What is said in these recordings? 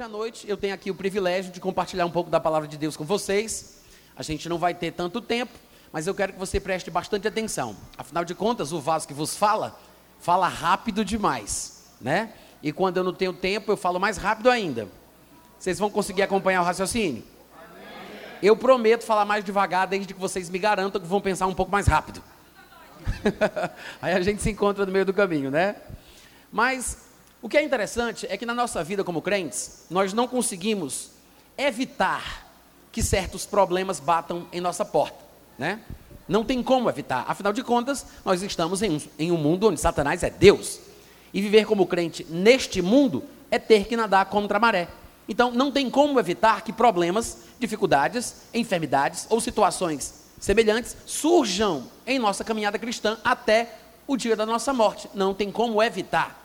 Hoje à noite eu tenho aqui o privilégio de compartilhar um pouco da palavra de Deus com vocês. A gente não vai ter tanto tempo, mas eu quero que você preste bastante atenção. Afinal de contas, o vaso que vos fala, fala rápido demais, né? E quando eu não tenho tempo, eu falo mais rápido ainda. Vocês vão conseguir acompanhar o raciocínio? Eu prometo falar mais devagar, desde que vocês me garantam que vão pensar um pouco mais rápido. Aí a gente se encontra no meio do caminho, né? Mas o que é interessante é que na nossa vida como crentes, nós não conseguimos evitar que certos problemas batam em nossa porta, né? Não tem como evitar. Afinal de contas, nós estamos em um, em um mundo onde Satanás é Deus. E viver como crente neste mundo é ter que nadar contra a maré. Então, não tem como evitar que problemas, dificuldades, enfermidades ou situações semelhantes surjam em nossa caminhada cristã até o dia da nossa morte. Não tem como evitar.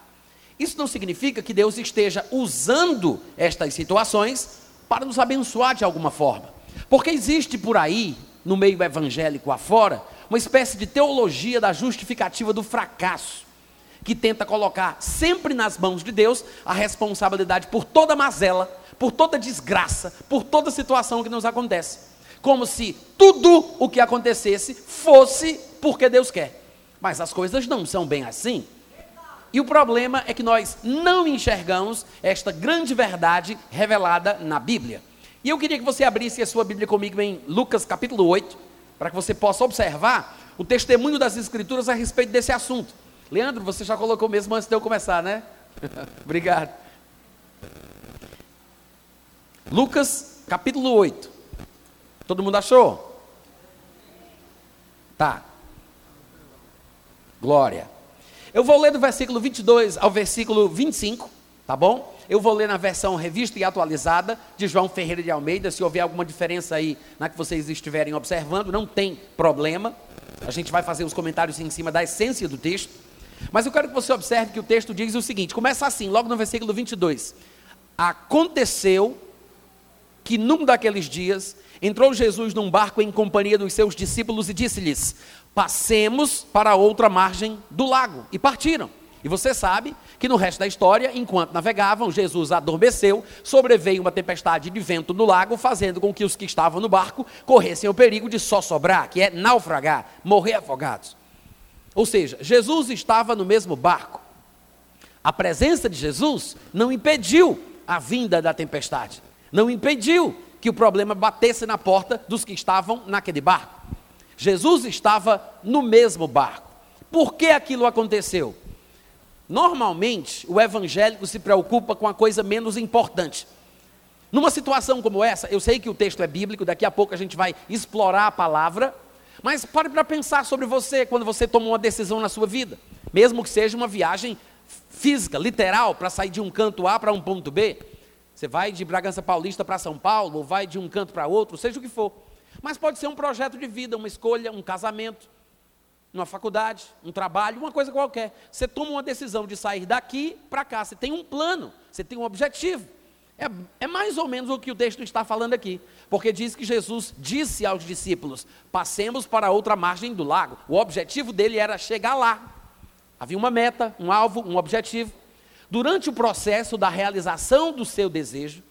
Isso não significa que Deus esteja usando estas situações para nos abençoar de alguma forma. Porque existe por aí, no meio evangélico afora, uma espécie de teologia da justificativa do fracasso, que tenta colocar sempre nas mãos de Deus a responsabilidade por toda mazela, por toda desgraça, por toda situação que nos acontece. Como se tudo o que acontecesse fosse porque Deus quer. Mas as coisas não são bem assim. E o problema é que nós não enxergamos esta grande verdade revelada na Bíblia. E eu queria que você abrisse a sua Bíblia comigo em Lucas capítulo 8, para que você possa observar o testemunho das Escrituras a respeito desse assunto. Leandro, você já colocou mesmo antes de eu começar, né? Obrigado. Lucas capítulo 8. Todo mundo achou? Tá. Glória. Eu vou ler do versículo 22 ao versículo 25, tá bom? Eu vou ler na versão revista e atualizada de João Ferreira de Almeida. Se houver alguma diferença aí na que vocês estiverem observando, não tem problema. A gente vai fazer os comentários em cima da essência do texto. Mas eu quero que você observe que o texto diz o seguinte: começa assim, logo no versículo 22. Aconteceu que num daqueles dias entrou Jesus num barco em companhia dos seus discípulos e disse-lhes: passemos para a outra margem do lago. E partiram. E você sabe que no resto da história, enquanto navegavam, Jesus adormeceu, sobreveio uma tempestade de vento no lago, fazendo com que os que estavam no barco corressem o perigo de só sobrar, que é naufragar, morrer afogados. Ou seja, Jesus estava no mesmo barco. A presença de Jesus não impediu a vinda da tempestade, não impediu que o problema batesse na porta dos que estavam naquele barco. Jesus estava no mesmo barco. Por que aquilo aconteceu? Normalmente, o evangélico se preocupa com a coisa menos importante. Numa situação como essa, eu sei que o texto é bíblico, daqui a pouco a gente vai explorar a palavra, mas pare para pensar sobre você quando você toma uma decisão na sua vida, mesmo que seja uma viagem física, literal, para sair de um canto A para um ponto B. Você vai de Bragança Paulista para São Paulo, ou vai de um canto para outro, seja o que for. Mas pode ser um projeto de vida, uma escolha, um casamento, uma faculdade, um trabalho, uma coisa qualquer. Você toma uma decisão de sair daqui para cá. Você tem um plano, você tem um objetivo. É, é, mais ou menos o que o texto está falando aqui. Porque diz que Jesus disse aos discípulos: passemos para outra margem do lago. O objetivo dele era chegar lá. Havia uma meta, um alvo, um objetivo. Durante o processo da realização do seu desejo,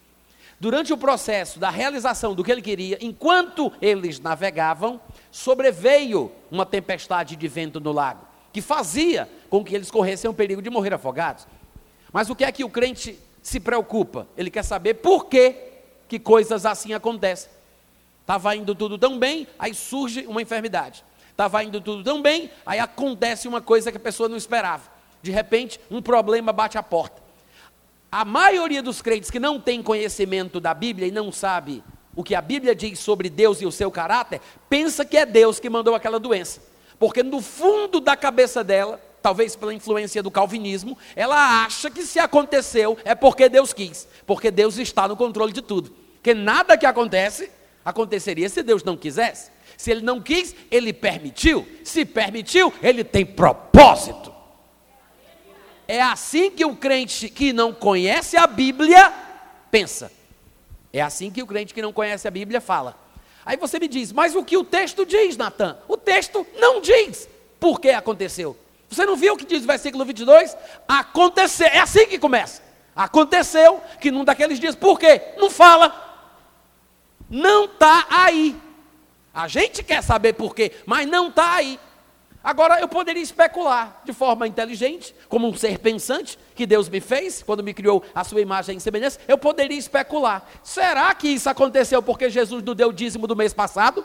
durante o processo da realização do que ele queria, enquanto eles navegavam, sobreveio uma tempestade de vento no lago, que fazia com que eles corressem o perigo de morrer afogados. Mas o que é que o crente se preocupa? Ele quer saber por que, que coisas assim acontecem. Estava indo tudo tão bem, aí surge uma enfermidade. Estava indo tudo tão bem, aí acontece uma coisa que a pessoa não esperava. De repente, um problema bate a porta. A maioria dos crentes que não tem conhecimento da Bíblia e não sabe o que a Bíblia diz sobre Deus e o seu caráter, pensa que é Deus que mandou aquela doença. Porque no fundo da cabeça dela, talvez pela influência do calvinismo, ela acha que se aconteceu é porque Deus quis, porque Deus está no controle de tudo. Que nada que acontece aconteceria se Deus não quisesse. Se ele não quis, ele permitiu. Se permitiu, ele tem propósito. É assim que o crente que não conhece a Bíblia pensa. É assim que o crente que não conhece a Bíblia fala. Aí você me diz, mas o que o texto diz, Natan? O texto não diz por que aconteceu. Você não viu o que diz o versículo 22? Acontecer, é assim que começa. Aconteceu que num daqueles dias, por quê? Não fala. Não está aí. A gente quer saber por quê, mas não está aí. Agora, eu poderia especular de forma inteligente, como um ser pensante que Deus me fez, quando me criou a sua imagem e semelhança, eu poderia especular. Será que isso aconteceu porque Jesus não deu o dízimo do mês passado?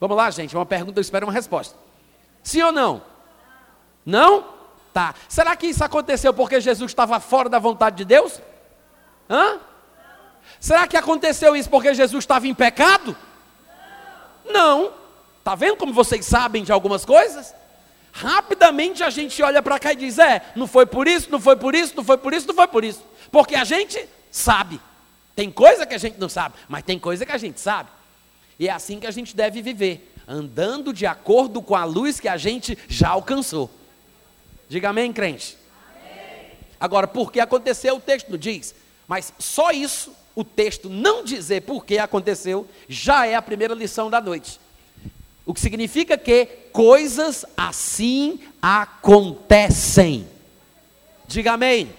Vamos lá, gente, uma pergunta, eu espero uma resposta. Sim ou não? Não? Tá. Será que isso aconteceu porque Jesus estava fora da vontade de Deus? Hã? Será que aconteceu isso porque Jesus estava em pecado? Não. Está vendo como vocês sabem de algumas coisas? Rapidamente a gente olha para cá e diz: é, não foi por isso, não foi por isso, não foi por isso, não foi por isso. Porque a gente sabe. Tem coisa que a gente não sabe, mas tem coisa que a gente sabe. E é assim que a gente deve viver, andando de acordo com a luz que a gente já alcançou. Diga amém, crente. Amém. Agora, por que aconteceu, o texto não diz. Mas só isso, o texto não dizer por que aconteceu, já é a primeira lição da noite. O que significa que coisas assim acontecem. Diga amém. amém.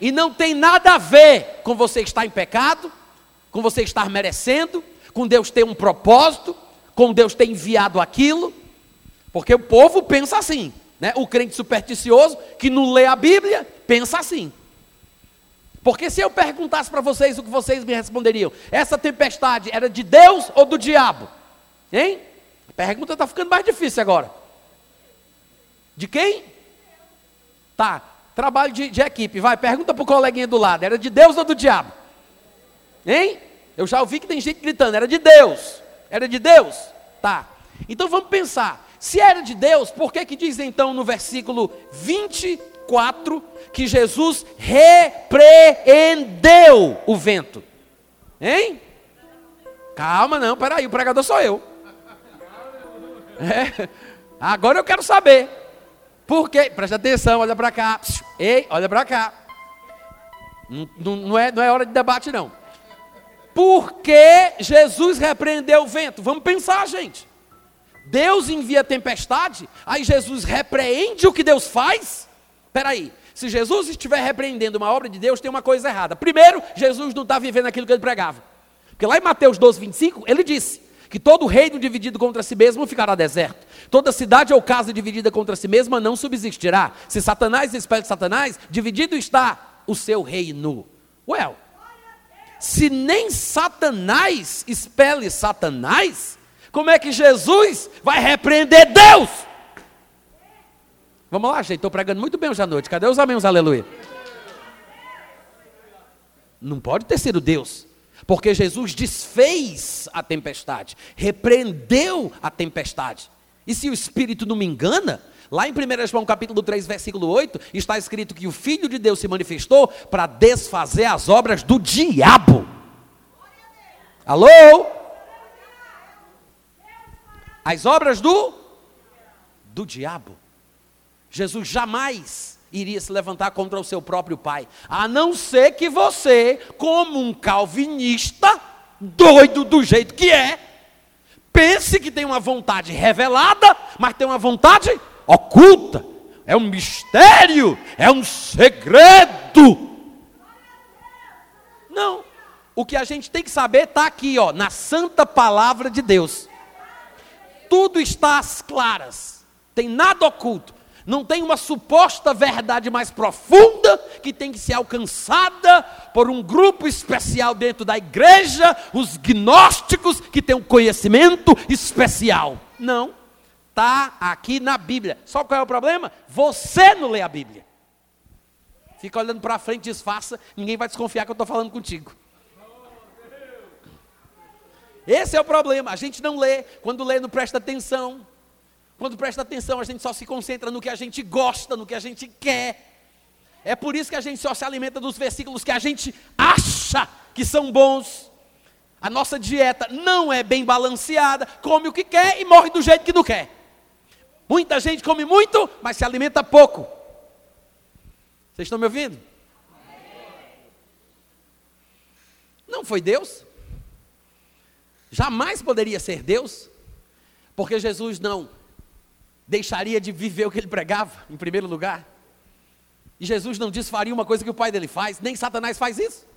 E não tem nada a ver com você estar em pecado, com você estar merecendo, com Deus ter um propósito, com Deus ter enviado aquilo. Porque o povo pensa assim, né? O crente supersticioso que não lê a Bíblia pensa assim. Porque se eu perguntasse para vocês o que vocês me responderiam, essa tempestade era de Deus ou do diabo? Hein? Pergunta está ficando mais difícil agora. De quem? Tá, trabalho de, de equipe. Vai, pergunta para o coleguinha do lado: era de Deus ou do diabo? Hein? Eu já ouvi que tem gente gritando: era de Deus. Era de Deus? Tá. Então vamos pensar. Se era de Deus, por que que diz então no versículo 24 que Jesus repreendeu o vento? Hein? Calma, não, peraí, o pregador sou eu. É. Agora eu quero saber. Por quê? Presta atenção, olha para cá. Ei, olha para cá. Não, não, é, não é hora de debate, não. Por que Jesus repreendeu o vento? Vamos pensar, gente. Deus envia tempestade, aí Jesus repreende o que Deus faz? Espera aí. Se Jesus estiver repreendendo uma obra de Deus, tem uma coisa errada. Primeiro, Jesus não está vivendo aquilo que ele pregava. Porque lá em Mateus 12, 25, ele disse: que todo reino dividido contra si mesmo ficará deserto. Toda cidade ou casa dividida contra si mesma não subsistirá. Se Satanás espelha Satanás, dividido está o seu reino. Well, se nem Satanás espelhe Satanás, como é que Jesus vai repreender Deus? Vamos lá, gente, estou pregando muito bem hoje à noite. Cadê os amém, aleluia? Não pode ter sido Deus. Porque Jesus desfez a tempestade, repreendeu a tempestade. E se o Espírito não me engana, lá em 1 João capítulo 3, versículo 8, está escrito que o Filho de Deus se manifestou para desfazer as obras do diabo. Alô? As obras do do diabo. Jesus jamais iria se levantar contra o seu próprio pai, a não ser que você, como um calvinista, doido do jeito que é, pense que tem uma vontade revelada, mas tem uma vontade oculta. É um mistério, é um segredo. Não. O que a gente tem que saber está aqui, ó, na santa palavra de Deus. Tudo está às claras. Tem nada oculto não tem uma suposta verdade mais profunda que tem que ser alcançada por um grupo especial dentro da igreja, os gnósticos que têm um conhecimento especial. Não, está aqui na Bíblia. Só qual é o problema? Você não lê a Bíblia. Fica olhando para frente, disfarça, ninguém vai desconfiar que eu estou falando contigo. Esse é o problema. A gente não lê, quando lê, não presta atenção. Quando presta atenção, a gente só se concentra no que a gente gosta, no que a gente quer. É por isso que a gente só se alimenta dos versículos que a gente acha que são bons. A nossa dieta não é bem balanceada, come o que quer e morre do jeito que não quer. Muita gente come muito, mas se alimenta pouco. Vocês estão me ouvindo? Não foi Deus? Jamais poderia ser Deus, porque Jesus não deixaria de viver o que ele pregava, em primeiro lugar? E Jesus não disse faria uma coisa que o pai dele faz, nem Satanás faz isso.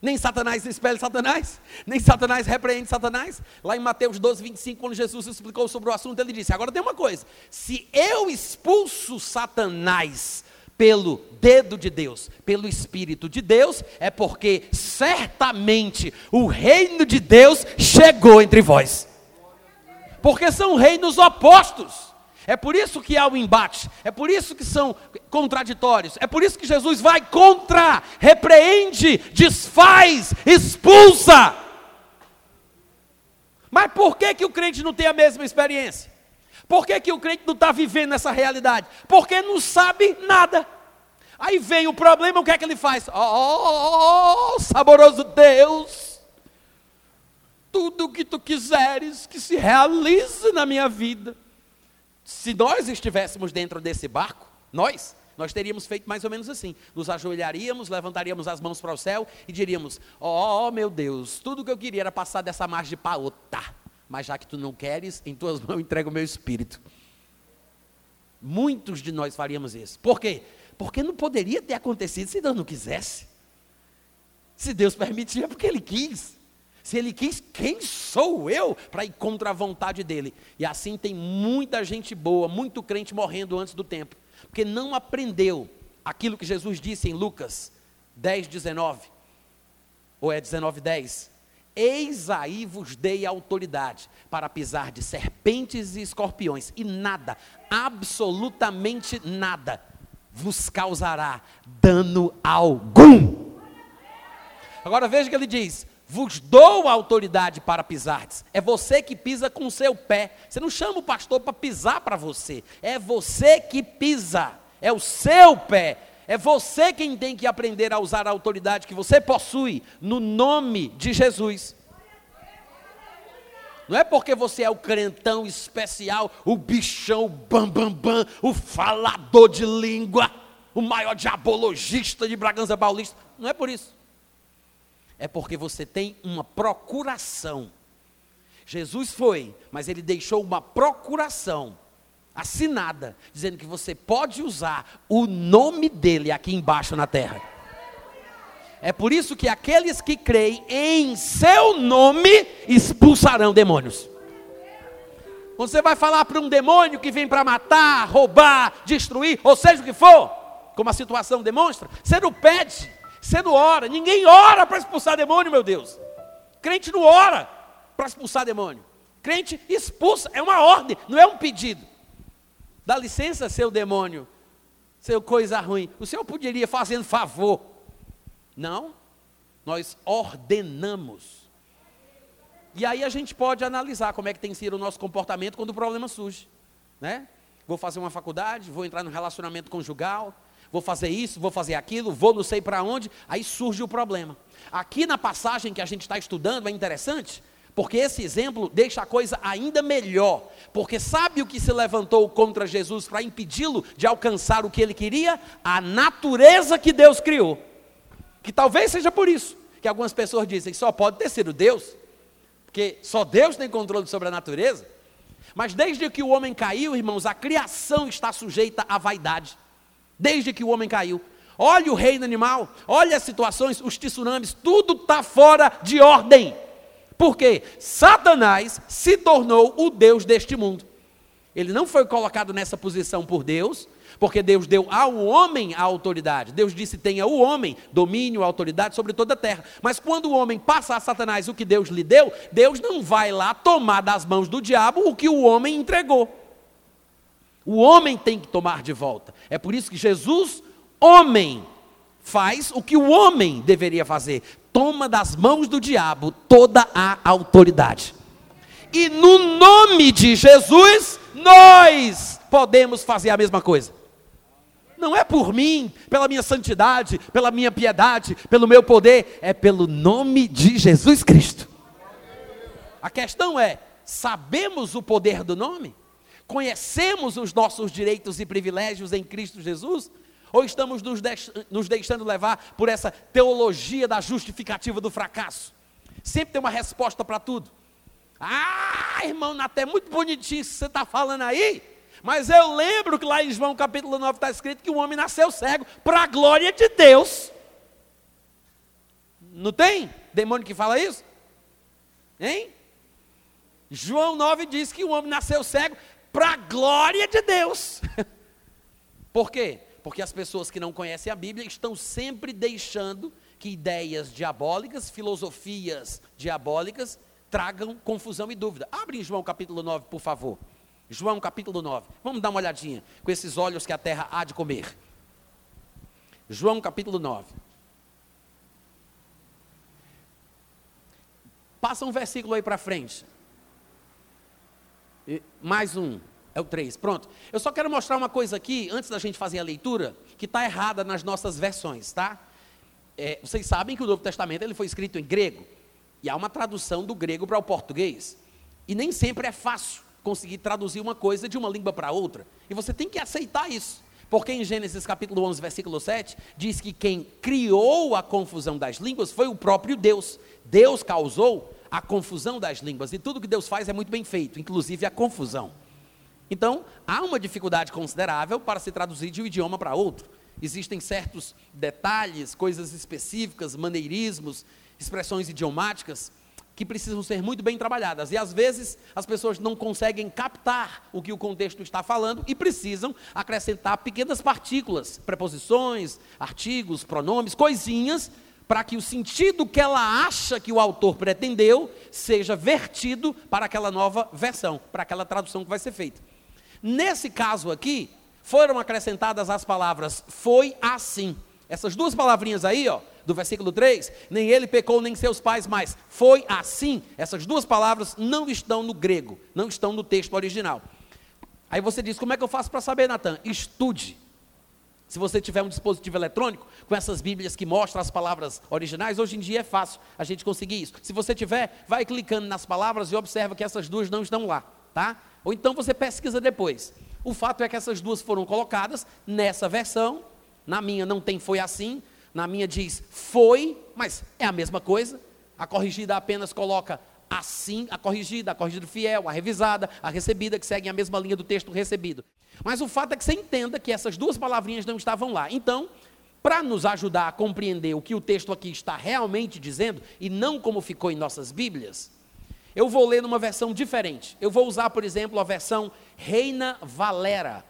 Nem Satanás expele Satanás, nem Satanás repreende Satanás. Lá em Mateus 12, 25, quando Jesus explicou sobre o assunto, ele disse: Agora tem uma coisa: se eu expulso Satanás pelo dedo de Deus, pelo Espírito de Deus, é porque certamente o reino de Deus chegou entre vós. Porque são reinos opostos. É por isso que há o embate, é por isso que são contraditórios, é por isso que Jesus vai contra, repreende, desfaz, expulsa. Mas por que, que o crente não tem a mesma experiência? Por que, que o crente não está vivendo essa realidade? Porque não sabe nada. Aí vem o problema, o que é que ele faz? Oh, saboroso Deus, tudo o que tu quiseres que se realize na minha vida se nós estivéssemos dentro desse barco, nós, nós teríamos feito mais ou menos assim: nos ajoelharíamos, levantaríamos as mãos para o céu e diríamos: Ó oh, meu Deus, tudo que eu queria era passar dessa margem para outra, mas já que tu não queres, em tuas mãos entrego o meu espírito. Muitos de nós faríamos isso. Por quê? Porque não poderia ter acontecido se Deus não quisesse. Se Deus permitia, é porque Ele quis. Se ele quis, quem sou eu para ir contra a vontade dele? E assim tem muita gente boa, muito crente morrendo antes do tempo, porque não aprendeu aquilo que Jesus disse em Lucas 10, 19, ou é 19, 10. Eis aí vos dei autoridade para pisar de serpentes e escorpiões, e nada, absolutamente nada, vos causará dano algum. Agora veja que ele diz: vos dou autoridade para pisardes. É você que pisa com o seu pé. Você não chama o pastor para pisar para você. É você que pisa. É o seu pé. É você quem tem que aprender a usar a autoridade que você possui no nome de Jesus. Não é porque você é o crentão especial, o bichão, o bam, bam, bam, o falador de língua, o maior diabologista de Bragança Paulista. Não é por isso é porque você tem uma procuração. Jesus foi, mas ele deixou uma procuração assinada, dizendo que você pode usar o nome dele aqui embaixo na terra. É por isso que aqueles que creem em seu nome expulsarão demônios. Você vai falar para um demônio que vem para matar, roubar, destruir, ou seja o que for, como a situação demonstra, você não pede, você não ora, ninguém ora para expulsar demônio, meu Deus. Crente não ora para expulsar demônio. Crente expulsa, é uma ordem, não é um pedido. Dá licença, seu demônio, seu coisa ruim. O senhor poderia fazendo favor. Não, nós ordenamos. E aí a gente pode analisar como é que tem sido o nosso comportamento quando o problema surge. Né? Vou fazer uma faculdade, vou entrar no relacionamento conjugal, vou fazer isso, vou fazer aquilo, vou não sei para onde, aí surge o problema. Aqui na passagem que a gente está estudando é interessante, porque esse exemplo deixa a coisa ainda melhor. Porque sabe o que se levantou contra Jesus para impedi-lo de alcançar o que ele queria? A natureza que Deus criou. Que talvez seja por isso que algumas pessoas dizem que só pode ter sido Deus, porque só Deus tem controle sobre a natureza. Mas desde que o homem caiu, irmãos, a criação está sujeita à vaidade desde que o homem caiu. Olha o reino animal, olha as situações, os tsunamis, tudo está fora de ordem. Porque Satanás se tornou o Deus deste mundo. Ele não foi colocado nessa posição por Deus, porque Deus deu ao homem a autoridade. Deus disse: tenha o homem domínio, autoridade sobre toda a terra. Mas quando o homem passa a Satanás o que Deus lhe deu, Deus não vai lá tomar das mãos do diabo o que o homem entregou. O homem tem que tomar de volta. É por isso que Jesus, homem, faz o que o homem deveria fazer: toma das mãos do diabo toda a autoridade. E no nome de Jesus, nós podemos fazer a mesma coisa. Não é por mim, pela minha santidade, pela minha piedade, pelo meu poder, é pelo nome de Jesus Cristo. A questão é: sabemos o poder do nome? Conhecemos os nossos direitos e privilégios em Cristo Jesus? Ou estamos nos, deix nos deixando levar por essa teologia da justificativa do fracasso? Sempre tem uma resposta para tudo. Ah, irmão, até muito bonitinho isso que você está falando aí, Mas eu lembro que lá em João capítulo 9 está escrito que o homem nasceu cego para a glória de Deus. Não tem demônio que fala isso? Hein? João 9 diz que o homem nasceu cego para a glória de Deus. Por quê? Porque as pessoas que não conhecem a Bíblia estão sempre deixando que ideias diabólicas, filosofias diabólicas, tragam confusão e dúvida. Abre em João capítulo 9, por favor. João capítulo 9. Vamos dar uma olhadinha com esses olhos que a terra há de comer. João capítulo 9. Passa um versículo aí para frente. E mais um. É o 3. Pronto. Eu só quero mostrar uma coisa aqui, antes da gente fazer a leitura, que está errada nas nossas versões, tá? É, vocês sabem que o Novo Testamento ele foi escrito em grego. E há uma tradução do grego para o português. E nem sempre é fácil conseguir traduzir uma coisa de uma língua para outra. E você tem que aceitar isso. Porque em Gênesis capítulo 11, versículo 7, diz que quem criou a confusão das línguas foi o próprio Deus. Deus causou a confusão das línguas. E tudo que Deus faz é muito bem feito, inclusive a confusão. Então, há uma dificuldade considerável para se traduzir de um idioma para outro. Existem certos detalhes, coisas específicas, maneirismos, expressões idiomáticas que precisam ser muito bem trabalhadas. E às vezes as pessoas não conseguem captar o que o contexto está falando e precisam acrescentar pequenas partículas, preposições, artigos, pronomes, coisinhas, para que o sentido que ela acha que o autor pretendeu seja vertido para aquela nova versão, para aquela tradução que vai ser feita. Nesse caso aqui, foram acrescentadas as palavras foi assim. Essas duas palavrinhas aí, ó, do versículo 3, nem ele pecou, nem seus pais, mas foi assim. Essas duas palavras não estão no grego, não estão no texto original. Aí você diz: como é que eu faço para saber, Natan? Estude. Se você tiver um dispositivo eletrônico com essas Bíblias que mostram as palavras originais, hoje em dia é fácil a gente conseguir isso. Se você tiver, vai clicando nas palavras e observa que essas duas não estão lá, tá? Ou então você pesquisa depois. O fato é que essas duas foram colocadas nessa versão. Na minha não tem foi assim, na minha diz foi, mas é a mesma coisa. A corrigida apenas coloca assim, a corrigida, a corrigida fiel, a revisada, a recebida, que seguem a mesma linha do texto recebido. Mas o fato é que você entenda que essas duas palavrinhas não estavam lá. Então, para nos ajudar a compreender o que o texto aqui está realmente dizendo, e não como ficou em nossas Bíblias, eu vou ler numa versão diferente. Eu vou usar, por exemplo, a versão Reina Valera,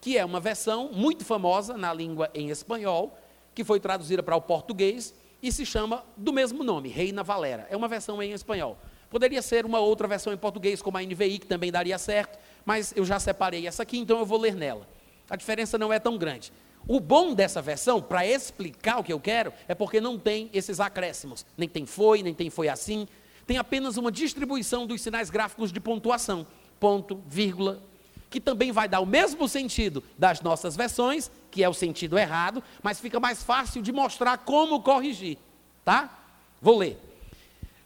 que é uma versão muito famosa na língua em espanhol, que foi traduzida para o português e se chama do mesmo nome, Reina Valera. É uma versão em espanhol. Poderia ser uma outra versão em português, como a NVI, que também daria certo, mas eu já separei essa aqui, então eu vou ler nela. A diferença não é tão grande. O bom dessa versão, para explicar o que eu quero, é porque não tem esses acréscimos. Nem tem foi, nem tem foi assim. Tem apenas uma distribuição dos sinais gráficos de pontuação. Ponto, vírgula, que também vai dar o mesmo sentido das nossas versões, que é o sentido errado, mas fica mais fácil de mostrar como corrigir, tá? Vou ler.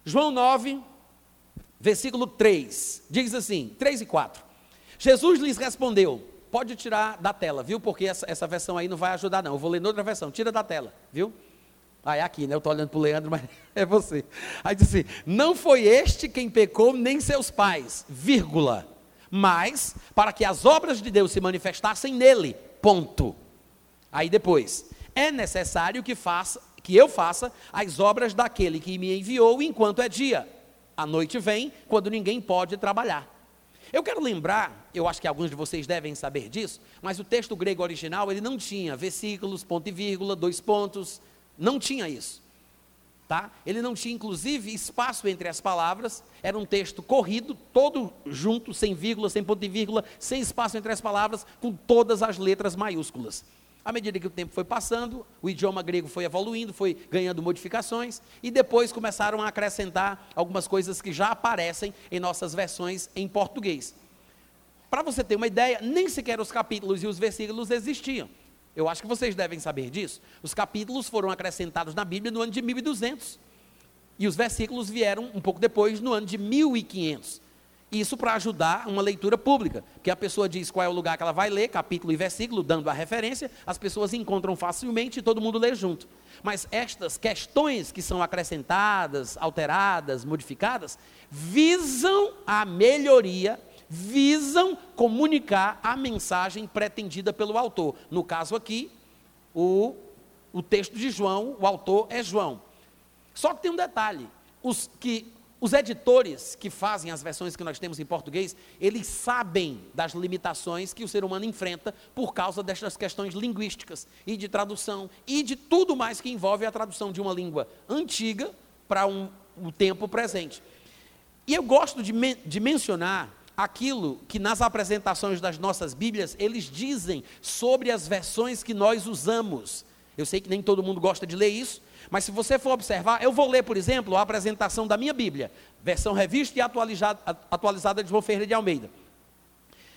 João 9, versículo 3, diz assim, 3 e 4. Jesus lhes respondeu, pode tirar da tela, viu? Porque essa, essa versão aí não vai ajudar não, eu vou ler noutra versão, tira da tela, viu? Ah, é aqui, né? Eu estou olhando para o Leandro, mas é você. Aí diz assim, não foi este quem pecou, nem seus pais, vírgula mas para que as obras de Deus se manifestassem nele. Ponto. Aí depois, é necessário que faça, que eu faça as obras daquele que me enviou enquanto é dia. A noite vem quando ninguém pode trabalhar. Eu quero lembrar, eu acho que alguns de vocês devem saber disso, mas o texto grego original ele não tinha versículos, ponto e vírgula, dois pontos, não tinha isso. Tá? Ele não tinha, inclusive, espaço entre as palavras, era um texto corrido, todo junto, sem vírgula, sem ponto e vírgula, sem espaço entre as palavras, com todas as letras maiúsculas. À medida que o tempo foi passando, o idioma grego foi evoluindo, foi ganhando modificações, e depois começaram a acrescentar algumas coisas que já aparecem em nossas versões em português. Para você ter uma ideia, nem sequer os capítulos e os versículos existiam. Eu acho que vocês devem saber disso. Os capítulos foram acrescentados na Bíblia no ano de 1200. E os versículos vieram um pouco depois, no ano de 1500. Isso para ajudar uma leitura pública, que a pessoa diz qual é o lugar que ela vai ler, capítulo e versículo, dando a referência, as pessoas encontram facilmente e todo mundo lê junto. Mas estas questões que são acrescentadas, alteradas, modificadas, visam a melhoria visam comunicar a mensagem pretendida pelo autor. No caso aqui, o, o texto de João, o autor é João. Só que tem um detalhe: os que os editores que fazem as versões que nós temos em português, eles sabem das limitações que o ser humano enfrenta por causa destas questões linguísticas e de tradução e de tudo mais que envolve a tradução de uma língua antiga para um, um tempo presente. E eu gosto de, me, de mencionar aquilo que nas apresentações das nossas Bíblias eles dizem sobre as versões que nós usamos. Eu sei que nem todo mundo gosta de ler isso, mas se você for observar, eu vou ler, por exemplo, a apresentação da minha Bíblia, versão revista e atualizada, atualizada de João Ferreira de Almeida.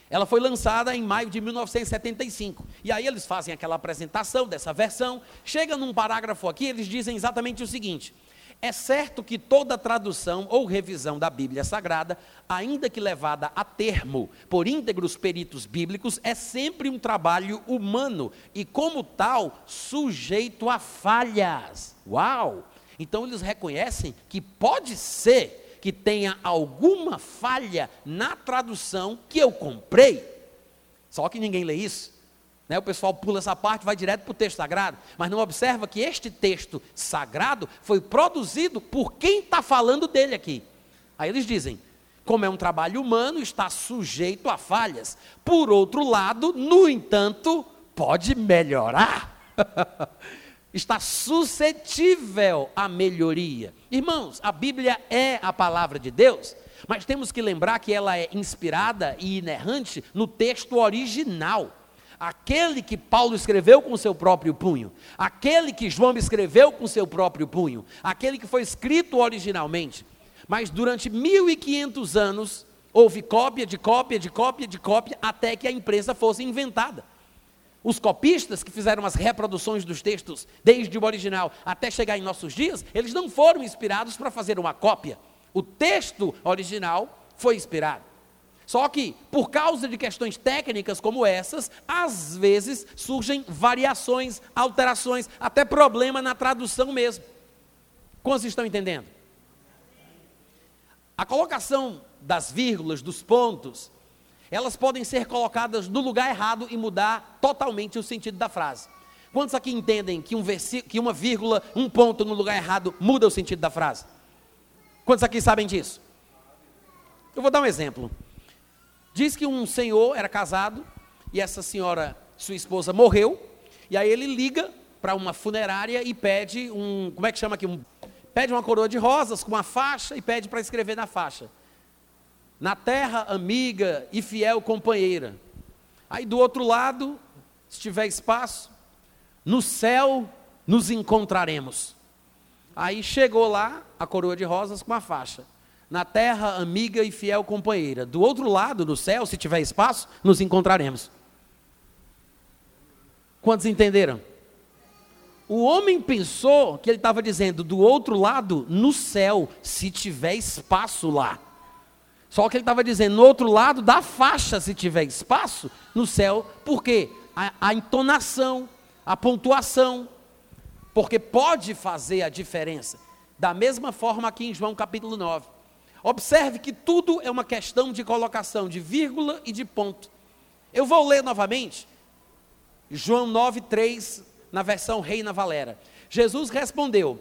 Ela foi lançada em maio de 1975. E aí eles fazem aquela apresentação dessa versão. Chega num parágrafo aqui, eles dizem exatamente o seguinte: é certo que toda tradução ou revisão da Bíblia Sagrada, ainda que levada a termo por íntegros peritos bíblicos, é sempre um trabalho humano e, como tal, sujeito a falhas. Uau! Então eles reconhecem que pode ser que tenha alguma falha na tradução que eu comprei. Só que ninguém lê isso. Né? O pessoal pula essa parte, vai direto para o texto sagrado, mas não observa que este texto sagrado foi produzido por quem está falando dele aqui. Aí eles dizem: como é um trabalho humano, está sujeito a falhas. Por outro lado, no entanto, pode melhorar. está suscetível à melhoria. Irmãos, a Bíblia é a palavra de Deus, mas temos que lembrar que ela é inspirada e inerrante no texto original aquele que Paulo escreveu com seu próprio punho, aquele que João escreveu com seu próprio punho, aquele que foi escrito originalmente. Mas durante 1500 anos houve cópia de cópia de cópia de cópia até que a imprensa fosse inventada. Os copistas que fizeram as reproduções dos textos desde o original até chegar em nossos dias, eles não foram inspirados para fazer uma cópia. O texto original foi inspirado. Só que, por causa de questões técnicas como essas, às vezes surgem variações, alterações, até problema na tradução mesmo. Quantos estão entendendo? A colocação das vírgulas, dos pontos, elas podem ser colocadas no lugar errado e mudar totalmente o sentido da frase. Quantos aqui entendem que, um que uma vírgula, um ponto no lugar errado muda o sentido da frase? Quantos aqui sabem disso? Eu vou dar um exemplo. Diz que um senhor era casado e essa senhora, sua esposa, morreu. E aí ele liga para uma funerária e pede um, como é que chama aqui? Um, pede uma coroa de rosas com uma faixa e pede para escrever na faixa. Na terra, amiga e fiel companheira. Aí do outro lado, se tiver espaço, no céu nos encontraremos. Aí chegou lá a coroa de rosas com a faixa na terra, amiga e fiel companheira. Do outro lado do céu, se tiver espaço, nos encontraremos. Quantos entenderam? O homem pensou que ele estava dizendo do outro lado, no céu, se tiver espaço lá. Só que ele estava dizendo no outro lado da faixa, se tiver espaço, no céu, porque a, a entonação, a pontuação, porque pode fazer a diferença. Da mesma forma aqui em João capítulo 9. Observe que tudo é uma questão de colocação de vírgula e de ponto. Eu vou ler novamente João 9:3 na versão Reina Valera. Jesus respondeu: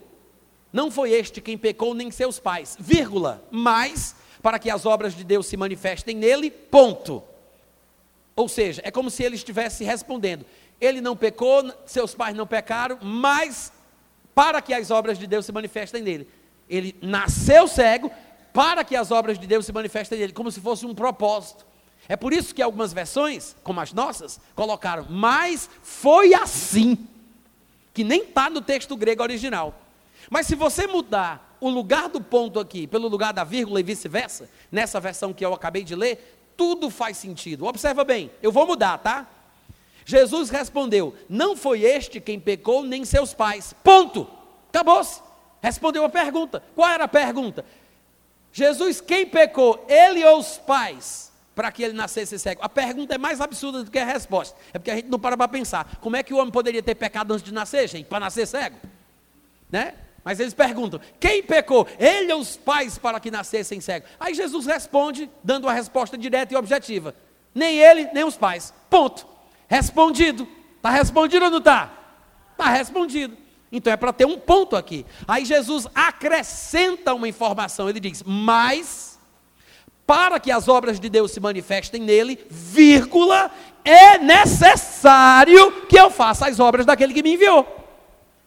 Não foi este quem pecou nem seus pais, vírgula, mas para que as obras de Deus se manifestem nele, ponto. Ou seja, é como se ele estivesse respondendo: Ele não pecou, seus pais não pecaram, mas para que as obras de Deus se manifestem nele. Ele nasceu cego, para que as obras de Deus se manifestem nele, como se fosse um propósito. É por isso que algumas versões, como as nossas, colocaram, mas foi assim, que nem está no texto grego original. Mas se você mudar o lugar do ponto aqui pelo lugar da vírgula e vice-versa, nessa versão que eu acabei de ler, tudo faz sentido. Observa bem, eu vou mudar, tá? Jesus respondeu: Não foi este quem pecou, nem seus pais. Ponto. Acabou-se. Respondeu a pergunta. Qual era a pergunta? Jesus, quem pecou? Ele ou os pais? Para que ele nascesse cego? A pergunta é mais absurda do que a resposta. É porque a gente não para para pensar. Como é que o homem poderia ter pecado antes de nascer, gente? Para nascer cego? Né? Mas eles perguntam: quem pecou? Ele ou os pais para que nascessem cegos? Aí Jesus responde, dando uma resposta direta e objetiva: nem ele, nem os pais. Ponto. Respondido. Está respondido ou não está? Está respondido. Então é para ter um ponto aqui. Aí Jesus acrescenta uma informação. Ele diz: mas para que as obras de Deus se manifestem nele, vírgula, é necessário que eu faça as obras daquele que me enviou.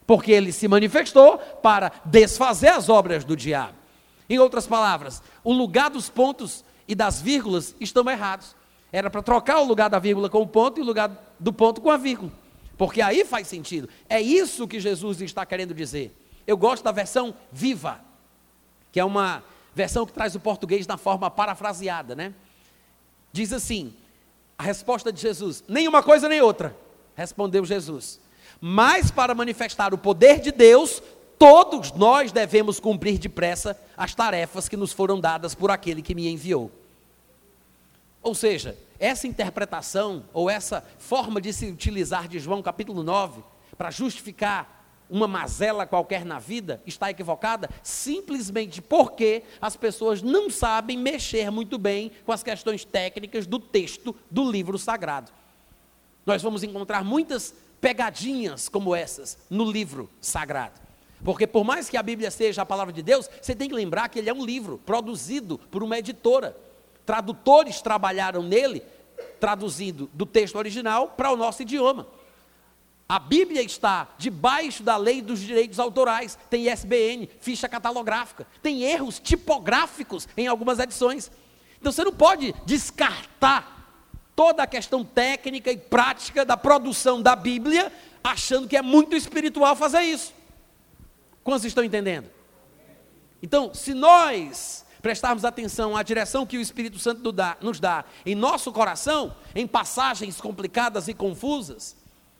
Porque ele se manifestou para desfazer as obras do diabo. Em outras palavras, o lugar dos pontos e das vírgulas estão errados. Era para trocar o lugar da vírgula com o ponto e o lugar do ponto com a vírgula. Porque aí faz sentido. É isso que Jesus está querendo dizer. Eu gosto da versão viva, que é uma versão que traz o português na forma parafraseada, né? Diz assim: a resposta de Jesus: nenhuma coisa nem outra, respondeu Jesus. Mas para manifestar o poder de Deus, todos nós devemos cumprir depressa as tarefas que nos foram dadas por aquele que me enviou. Ou seja, essa interpretação ou essa forma de se utilizar de João capítulo 9 para justificar uma mazela qualquer na vida está equivocada simplesmente porque as pessoas não sabem mexer muito bem com as questões técnicas do texto do livro sagrado. Nós vamos encontrar muitas pegadinhas como essas no livro sagrado. Porque por mais que a Bíblia seja a palavra de Deus, você tem que lembrar que ele é um livro produzido por uma editora. Tradutores trabalharam nele, traduzindo do texto original para o nosso idioma. A Bíblia está debaixo da lei dos direitos autorais, tem ISBN, ficha catalográfica, tem erros tipográficos em algumas edições. Então você não pode descartar toda a questão técnica e prática da produção da Bíblia, achando que é muito espiritual fazer isso. Quantos estão entendendo? Então, se nós prestarmos atenção à direção que o Espírito Santo nos dá em nosso coração, em passagens complicadas e confusas,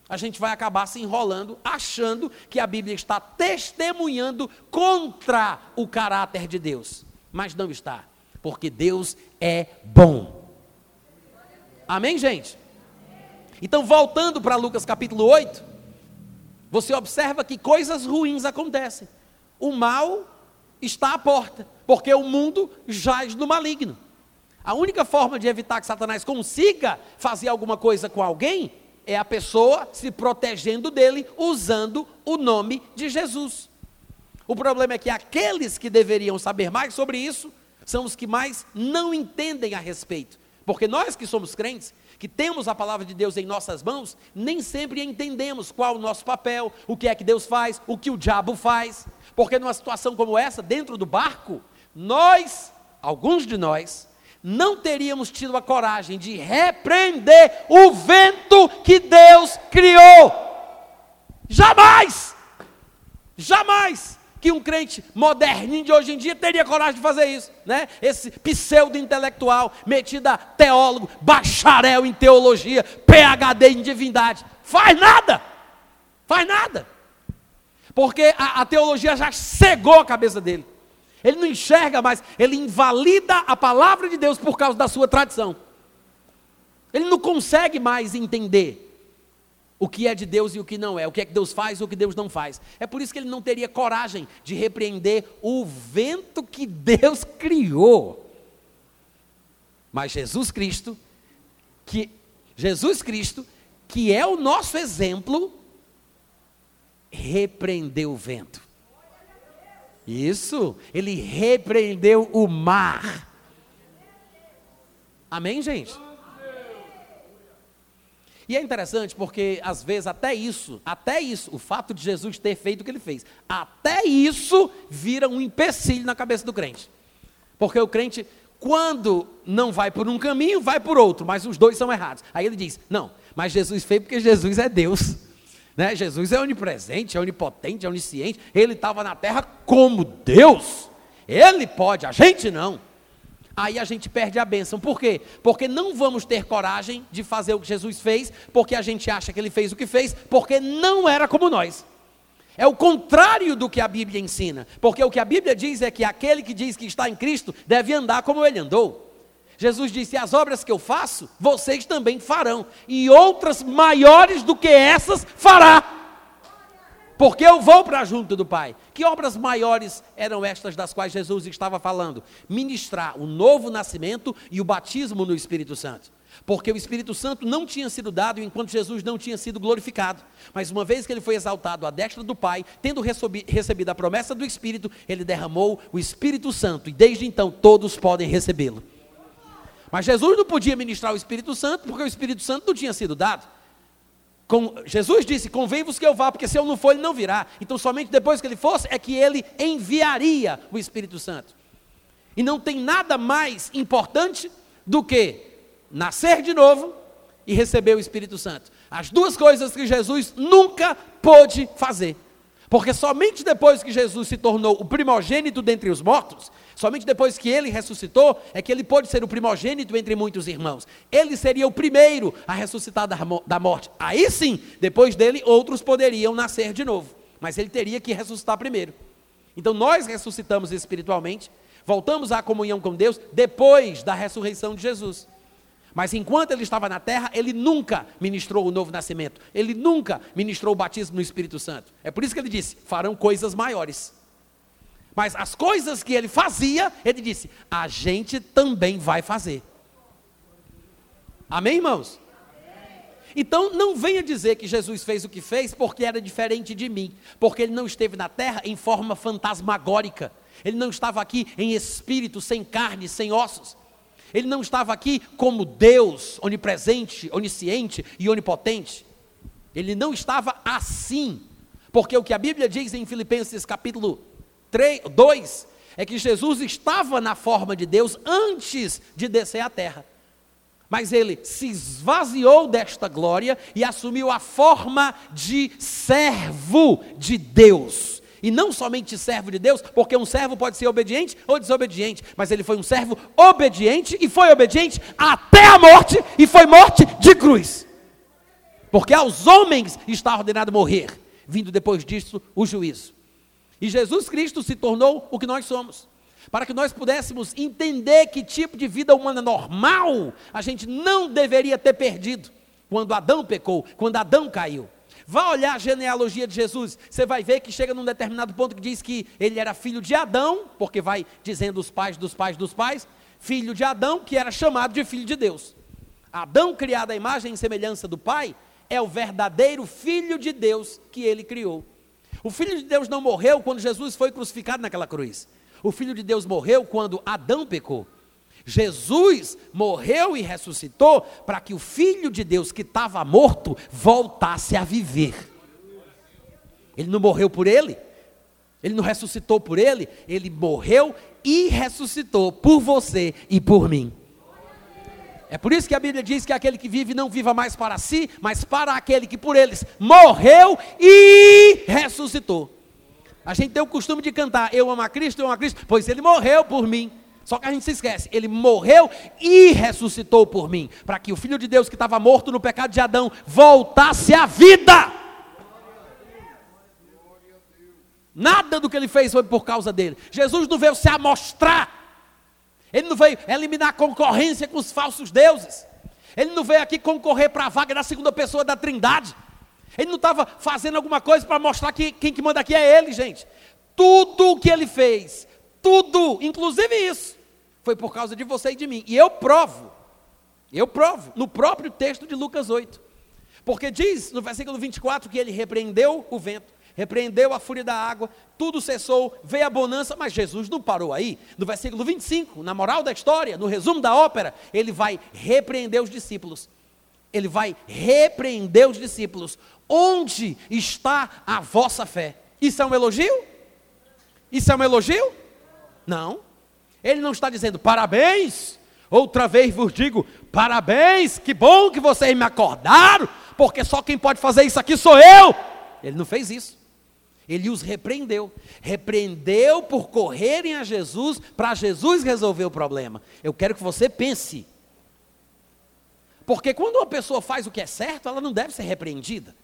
a gente vai acabar se enrolando, achando que a Bíblia está testemunhando contra o caráter de Deus. Mas não está, porque Deus é bom. Amém, gente? Então, voltando para Lucas capítulo 8, você observa que coisas ruins acontecem. O mal está à porta, porque o mundo jaz no maligno. A única forma de evitar que Satanás consiga fazer alguma coisa com alguém é a pessoa se protegendo dele usando o nome de Jesus. O problema é que aqueles que deveriam saber mais sobre isso são os que mais não entendem a respeito. Porque nós que somos crentes, que temos a palavra de Deus em nossas mãos, nem sempre entendemos qual o nosso papel, o que é que Deus faz, o que o diabo faz. Porque numa situação como essa, dentro do barco, nós, alguns de nós, não teríamos tido a coragem de repreender o vento que Deus criou. Jamais! Jamais! Que um crente moderninho de hoje em dia teria coragem de fazer isso, né? Esse pseudo-intelectual, metido a teólogo, bacharel em teologia, PhD em divindade. Faz nada! Faz nada! Porque a, a teologia já cegou a cabeça dele. Ele não enxerga mais, ele invalida a palavra de Deus por causa da sua tradição. Ele não consegue mais entender o que é de Deus e o que não é, o que é que Deus faz e o que Deus não faz. É por isso que ele não teria coragem de repreender o vento que Deus criou. Mas Jesus Cristo, que Jesus Cristo, que é o nosso exemplo, repreendeu o vento. Isso, ele repreendeu o mar. Amém, gente? E é interessante porque às vezes até isso, até isso, o fato de Jesus ter feito o que ele fez, até isso vira um empecilho na cabeça do crente. Porque o crente, quando não vai por um caminho, vai por outro, mas os dois são errados. Aí ele diz: Não, mas Jesus fez porque Jesus é Deus. Né? Jesus é onipresente, é onipotente, é onisciente. Ele estava na terra como Deus. Ele pode, a gente não. Aí a gente perde a bênção. Por quê? Porque não vamos ter coragem de fazer o que Jesus fez, porque a gente acha que ele fez o que fez, porque não era como nós. É o contrário do que a Bíblia ensina. Porque o que a Bíblia diz é que aquele que diz que está em Cristo deve andar como ele andou. Jesus disse: As obras que eu faço, vocês também farão, e outras maiores do que essas fará. porque eu vou para junto do Pai. Que obras maiores eram estas das quais Jesus estava falando? Ministrar o novo nascimento e o batismo no Espírito Santo. Porque o Espírito Santo não tinha sido dado enquanto Jesus não tinha sido glorificado. Mas uma vez que ele foi exaltado à destra do Pai, tendo recebido a promessa do Espírito, ele derramou o Espírito Santo e desde então todos podem recebê-lo. Mas Jesus não podia ministrar o Espírito Santo porque o Espírito Santo não tinha sido dado. Com, Jesus disse: Convém-vos que eu vá, porque se eu não for, ele não virá. Então, somente depois que ele fosse, é que ele enviaria o Espírito Santo. E não tem nada mais importante do que nascer de novo e receber o Espírito Santo. As duas coisas que Jesus nunca pôde fazer. Porque somente depois que Jesus se tornou o primogênito dentre os mortos, Somente depois que ele ressuscitou é que ele pôde ser o primogênito entre muitos irmãos. Ele seria o primeiro a ressuscitar da morte. Aí sim, depois dele, outros poderiam nascer de novo. Mas ele teria que ressuscitar primeiro. Então nós ressuscitamos espiritualmente, voltamos à comunhão com Deus depois da ressurreição de Jesus. Mas enquanto ele estava na terra, ele nunca ministrou o novo nascimento. Ele nunca ministrou o batismo no Espírito Santo. É por isso que ele disse: farão coisas maiores. Mas as coisas que ele fazia, ele disse: a gente também vai fazer. Amém, irmãos? Então não venha dizer que Jesus fez o que fez porque era diferente de mim, porque ele não esteve na terra em forma fantasmagórica, ele não estava aqui em espírito, sem carne, sem ossos, ele não estava aqui como Deus, onipresente, onisciente e onipotente, ele não estava assim, porque o que a Bíblia diz em Filipenses capítulo 3, 2 é que Jesus estava na forma de Deus antes de descer à terra. Mas ele se esvaziou desta glória e assumiu a forma de servo de Deus. E não somente servo de Deus, porque um servo pode ser obediente ou desobediente, mas ele foi um servo obediente e foi obediente até a morte e foi morte de cruz. Porque aos homens está ordenado morrer, vindo depois disso o juízo. E Jesus Cristo se tornou o que nós somos. Para que nós pudéssemos entender que tipo de vida humana normal a gente não deveria ter perdido quando Adão pecou, quando Adão caiu. Vá olhar a genealogia de Jesus, você vai ver que chega num determinado ponto que diz que ele era filho de Adão, porque vai dizendo os pais dos pais dos pais, filho de Adão, que era chamado de filho de Deus. Adão, criado à imagem e semelhança do Pai, é o verdadeiro filho de Deus que ele criou. O Filho de Deus não morreu quando Jesus foi crucificado naquela cruz. O Filho de Deus morreu quando Adão pecou. Jesus morreu e ressuscitou para que o Filho de Deus que estava morto voltasse a viver. Ele não morreu por ele, ele não ressuscitou por ele, ele morreu e ressuscitou por você e por mim. É por isso que a Bíblia diz que aquele que vive não viva mais para si, mas para aquele que por eles morreu e ressuscitou. A gente tem o costume de cantar, eu amo a Cristo, eu amo a Cristo, pois ele morreu por mim. Só que a gente se esquece, ele morreu e ressuscitou por mim, para que o Filho de Deus que estava morto no pecado de Adão voltasse à vida. Nada do que ele fez foi por causa dele. Jesus não veio se amostrar ele não veio eliminar a concorrência com os falsos deuses. Ele não veio aqui concorrer para a vaga da segunda pessoa da Trindade. Ele não estava fazendo alguma coisa para mostrar que quem que manda aqui é ele, gente. Tudo o que ele fez, tudo, inclusive isso, foi por causa de você e de mim. E eu provo, eu provo, no próprio texto de Lucas 8. Porque diz no versículo 24 que ele repreendeu o vento, repreendeu a fúria da água, tudo cessou, veio a bonança, mas Jesus não parou aí. No versículo 25, na moral da história, no resumo da ópera, ele vai repreender os discípulos. Ele vai repreender os discípulos. Onde está a vossa fé? Isso é um elogio? Isso é um elogio? Não. Ele não está dizendo parabéns. Outra vez vos digo parabéns, que bom que vocês me acordaram, porque só quem pode fazer isso aqui sou eu. Ele não fez isso. Ele os repreendeu. Repreendeu por correrem a Jesus para Jesus resolver o problema. Eu quero que você pense. Porque quando uma pessoa faz o que é certo, ela não deve ser repreendida.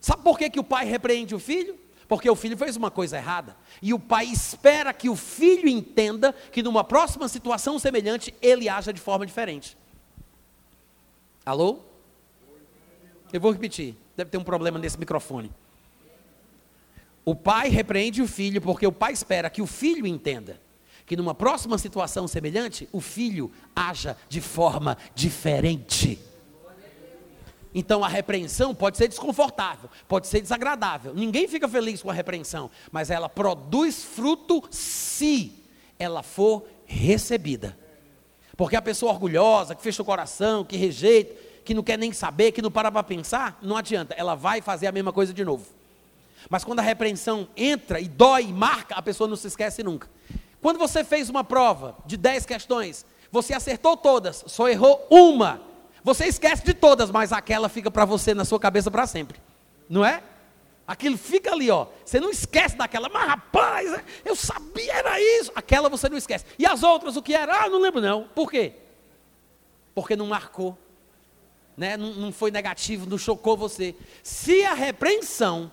Sabe por que, que o pai repreende o filho? Porque o filho fez uma coisa errada. E o pai espera que o filho entenda que numa próxima situação semelhante ele haja de forma diferente. Alô? Eu vou repetir. Deve ter um problema nesse microfone. O pai repreende o filho porque o pai espera que o filho entenda que numa próxima situação semelhante, o filho haja de forma diferente. Então a repreensão pode ser desconfortável, pode ser desagradável. Ninguém fica feliz com a repreensão, mas ela produz fruto se ela for recebida. Porque a pessoa orgulhosa, que fecha o coração, que rejeita, que não quer nem saber, que não para para pensar, não adianta, ela vai fazer a mesma coisa de novo. Mas quando a repreensão entra e dói e marca, a pessoa não se esquece nunca. Quando você fez uma prova de 10 questões, você acertou todas, só errou uma. Você esquece de todas, mas aquela fica para você na sua cabeça para sempre. Não é? Aquilo fica ali, ó. Você não esquece daquela, mas rapaz, eu sabia era isso. Aquela você não esquece. E as outras, o que era? Ah, não lembro não. Por quê? Porque não marcou. Né? Não, não foi negativo, não chocou você. Se a repreensão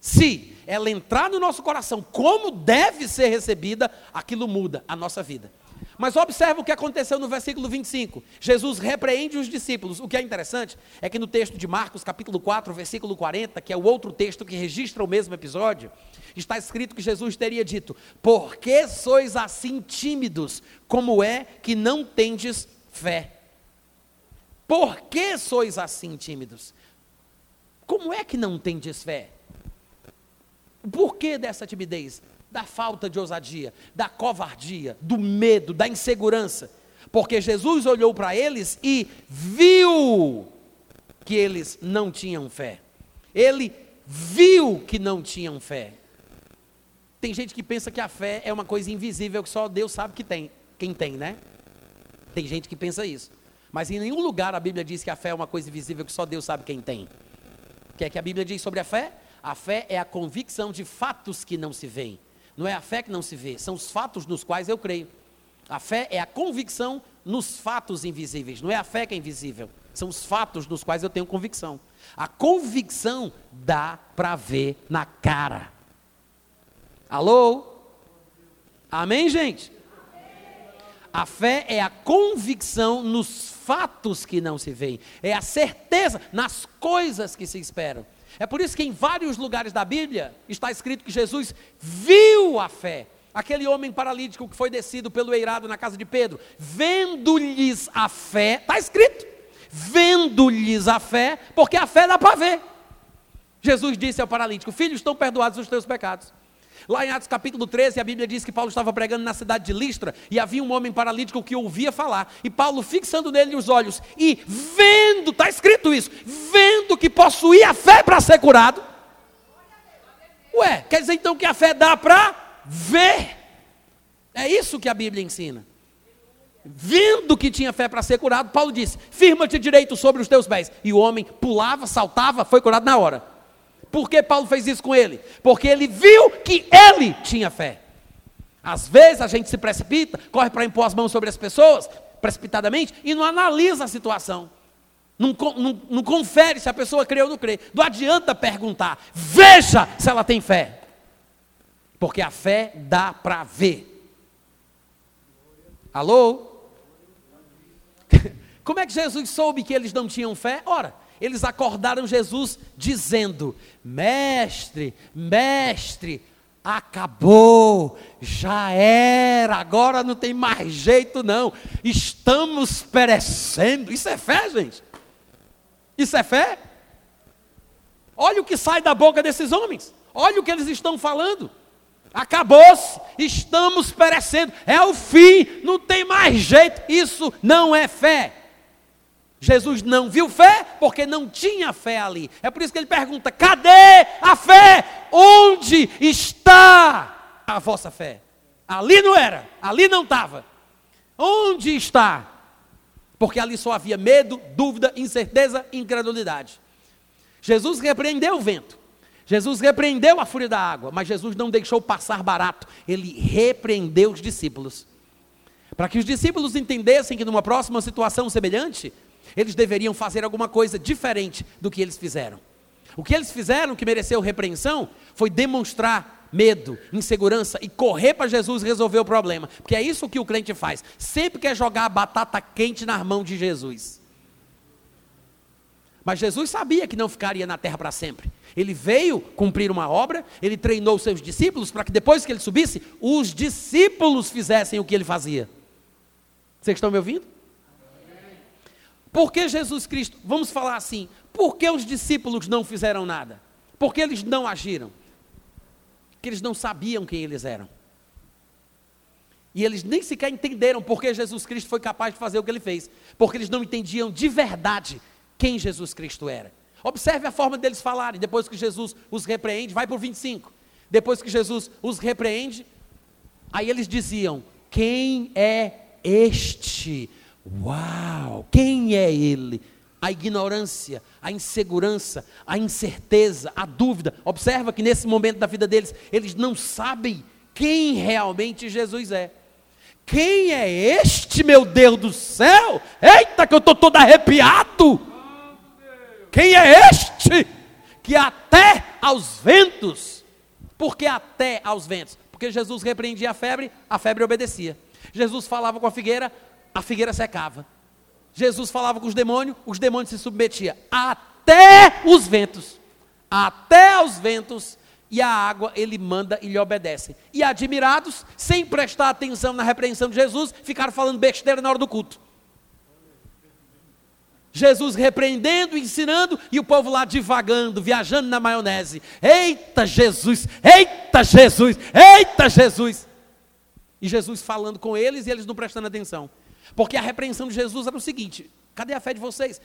se ela entrar no nosso coração como deve ser recebida, aquilo muda a nossa vida. Mas observa o que aconteceu no versículo 25. Jesus repreende os discípulos. O que é interessante é que no texto de Marcos, capítulo 4, versículo 40, que é o outro texto que registra o mesmo episódio, está escrito que Jesus teria dito: Por que sois assim tímidos? Como é que não tendes fé? Por que sois assim tímidos? Como é que não tendes fé? O porquê dessa timidez? Da falta de ousadia, da covardia, do medo, da insegurança. Porque Jesus olhou para eles e viu que eles não tinham fé. Ele viu que não tinham fé. Tem gente que pensa que a fé é uma coisa invisível que só Deus sabe que tem, quem tem, né? Tem gente que pensa isso. Mas em nenhum lugar a Bíblia diz que a fé é uma coisa invisível que só Deus sabe quem tem. O que é que a Bíblia diz sobre a fé? A fé é a convicção de fatos que não se veem. Não é a fé que não se vê, são os fatos nos quais eu creio. A fé é a convicção nos fatos invisíveis. Não é a fé que é invisível, são os fatos nos quais eu tenho convicção. A convicção dá para ver na cara. Alô? Amém, gente? A fé é a convicção nos fatos que não se veem, é a certeza nas coisas que se esperam. É por isso que em vários lugares da Bíblia está escrito que Jesus viu a fé. Aquele homem paralítico que foi descido pelo eirado na casa de Pedro, vendo-lhes a fé, está escrito, vendo-lhes a fé, porque a fé dá para ver. Jesus disse ao paralítico: Filho, estão perdoados os teus pecados. Lá em Atos capítulo 13, a Bíblia diz que Paulo estava pregando na cidade de Listra e havia um homem paralítico que ouvia falar. E Paulo, fixando nele os olhos e vendo, está escrito isso, vendo que possuía fé para ser curado. Ué, quer dizer então que a fé dá para ver. É isso que a Bíblia ensina. Vendo que tinha fé para ser curado, Paulo disse: Firma-te direito sobre os teus pés. E o homem pulava, saltava, foi curado na hora. Por que Paulo fez isso com ele? Porque ele viu que ele tinha fé. Às vezes a gente se precipita, corre para impor as mãos sobre as pessoas, precipitadamente, e não analisa a situação. Não, não, não confere se a pessoa crê ou não crê. Não adianta perguntar. Veja se ela tem fé. Porque a fé dá para ver. Alô? Como é que Jesus soube que eles não tinham fé? Ora, eles acordaram Jesus dizendo: Mestre, mestre, acabou, já era, agora não tem mais jeito não, estamos perecendo. Isso é fé, gente? Isso é fé? Olha o que sai da boca desses homens, olha o que eles estão falando. Acabou-se, estamos perecendo, é o fim, não tem mais jeito. Isso não é fé. Jesus não viu fé porque não tinha fé ali. É por isso que ele pergunta: cadê a fé? Onde está a vossa fé? Ali não era, ali não estava. Onde está? Porque ali só havia medo, dúvida, incerteza, incredulidade. Jesus repreendeu o vento. Jesus repreendeu a fúria da água, mas Jesus não deixou passar barato. Ele repreendeu os discípulos. Para que os discípulos entendessem que numa próxima situação semelhante, eles deveriam fazer alguma coisa diferente do que eles fizeram. O que eles fizeram, que mereceu repreensão, foi demonstrar medo, insegurança e correr para Jesus resolver o problema. Porque é isso que o crente faz. Sempre quer jogar a batata quente na mão de Jesus. Mas Jesus sabia que não ficaria na terra para sempre. Ele veio cumprir uma obra, ele treinou seus discípulos para que depois que ele subisse, os discípulos fizessem o que ele fazia. Vocês estão me ouvindo? Por que Jesus Cristo, vamos falar assim, por que os discípulos não fizeram nada? Por que eles não agiram? Porque eles não sabiam quem eles eram. E eles nem sequer entenderam por que Jesus Cristo foi capaz de fazer o que ele fez. Porque eles não entendiam de verdade quem Jesus Cristo era. Observe a forma deles falarem, depois que Jesus os repreende, vai o 25. Depois que Jesus os repreende, aí eles diziam: Quem é este? Uau! Quem é ele? A ignorância, a insegurança, a incerteza, a dúvida. Observa que nesse momento da vida deles, eles não sabem quem realmente Jesus é. Quem é este, meu Deus do céu? Eita, que eu estou todo arrepiado! Quem é este que até aos ventos, porque até aos ventos? Porque Jesus repreendia a febre, a febre obedecia. Jesus falava com a figueira, a figueira secava. Jesus falava com os demônios, os demônios se submetiam. Até os ventos, até aos ventos, e a água ele manda e lhe obedece. E admirados, sem prestar atenção na repreensão de Jesus, ficaram falando besteira na hora do culto. Jesus repreendendo, ensinando, e o povo lá divagando, viajando na maionese. Eita Jesus, eita Jesus, eita Jesus. E Jesus falando com eles e eles não prestando atenção. Porque a repreensão de Jesus era o seguinte: cadê a fé de vocês?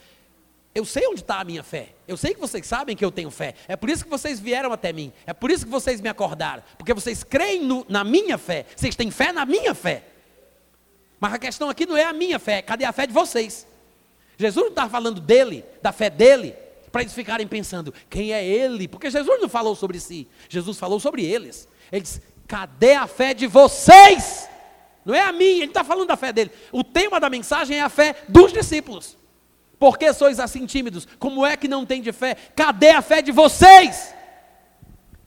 Eu sei onde está a minha fé. Eu sei que vocês sabem que eu tenho fé. É por isso que vocês vieram até mim. É por isso que vocês me acordaram. Porque vocês creem no, na minha fé. Vocês têm fé na minha fé. Mas a questão aqui não é a minha fé. Cadê a fé de vocês? Jesus não está falando dele, da fé dele, para eles ficarem pensando, quem é ele? Porque Jesus não falou sobre si, Jesus falou sobre eles. Ele disse, cadê a fé de vocês? Não é a minha, ele está falando da fé dele. O tema da mensagem é a fé dos discípulos. Por que sois assim tímidos? Como é que não tem de fé? Cadê a fé de vocês?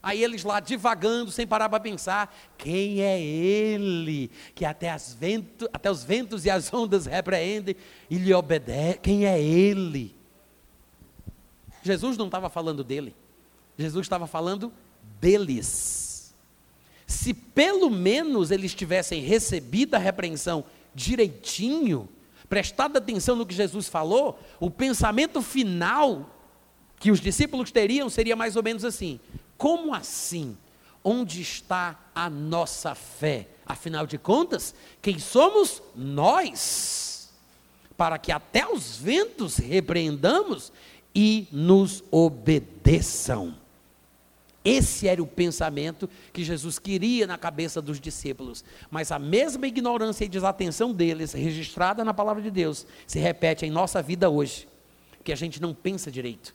Aí eles lá divagando, sem parar para pensar, quem é ele que até, vento, até os ventos e as ondas repreendem e lhe obedecem? Quem é ele? Jesus não estava falando dele, Jesus estava falando deles. Se pelo menos eles tivessem recebido a repreensão direitinho, prestado atenção no que Jesus falou, o pensamento final que os discípulos teriam seria mais ou menos assim: como assim? Onde está a nossa fé? Afinal de contas, quem somos nós? Para que até os ventos repreendamos e nos obedeçam. Esse era o pensamento que Jesus queria na cabeça dos discípulos. Mas a mesma ignorância e desatenção deles, registrada na palavra de Deus, se repete em nossa vida hoje. Que a gente não pensa direito.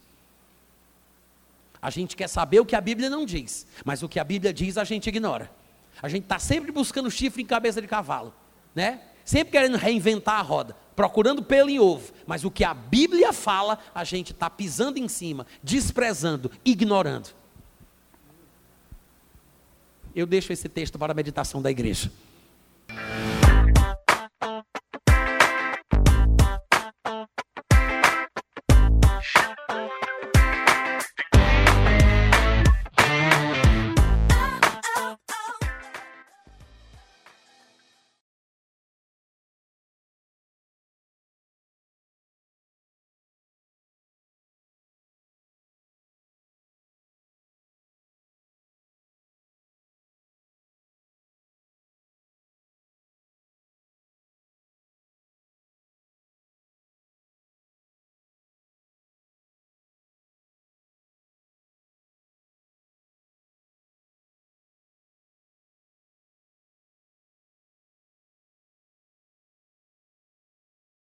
A gente quer saber o que a Bíblia não diz, mas o que a Bíblia diz a gente ignora. A gente está sempre buscando chifre em cabeça de cavalo, né? Sempre querendo reinventar a roda, procurando pelo em ovo. Mas o que a Bíblia fala, a gente está pisando em cima, desprezando, ignorando. Eu deixo esse texto para a meditação da igreja.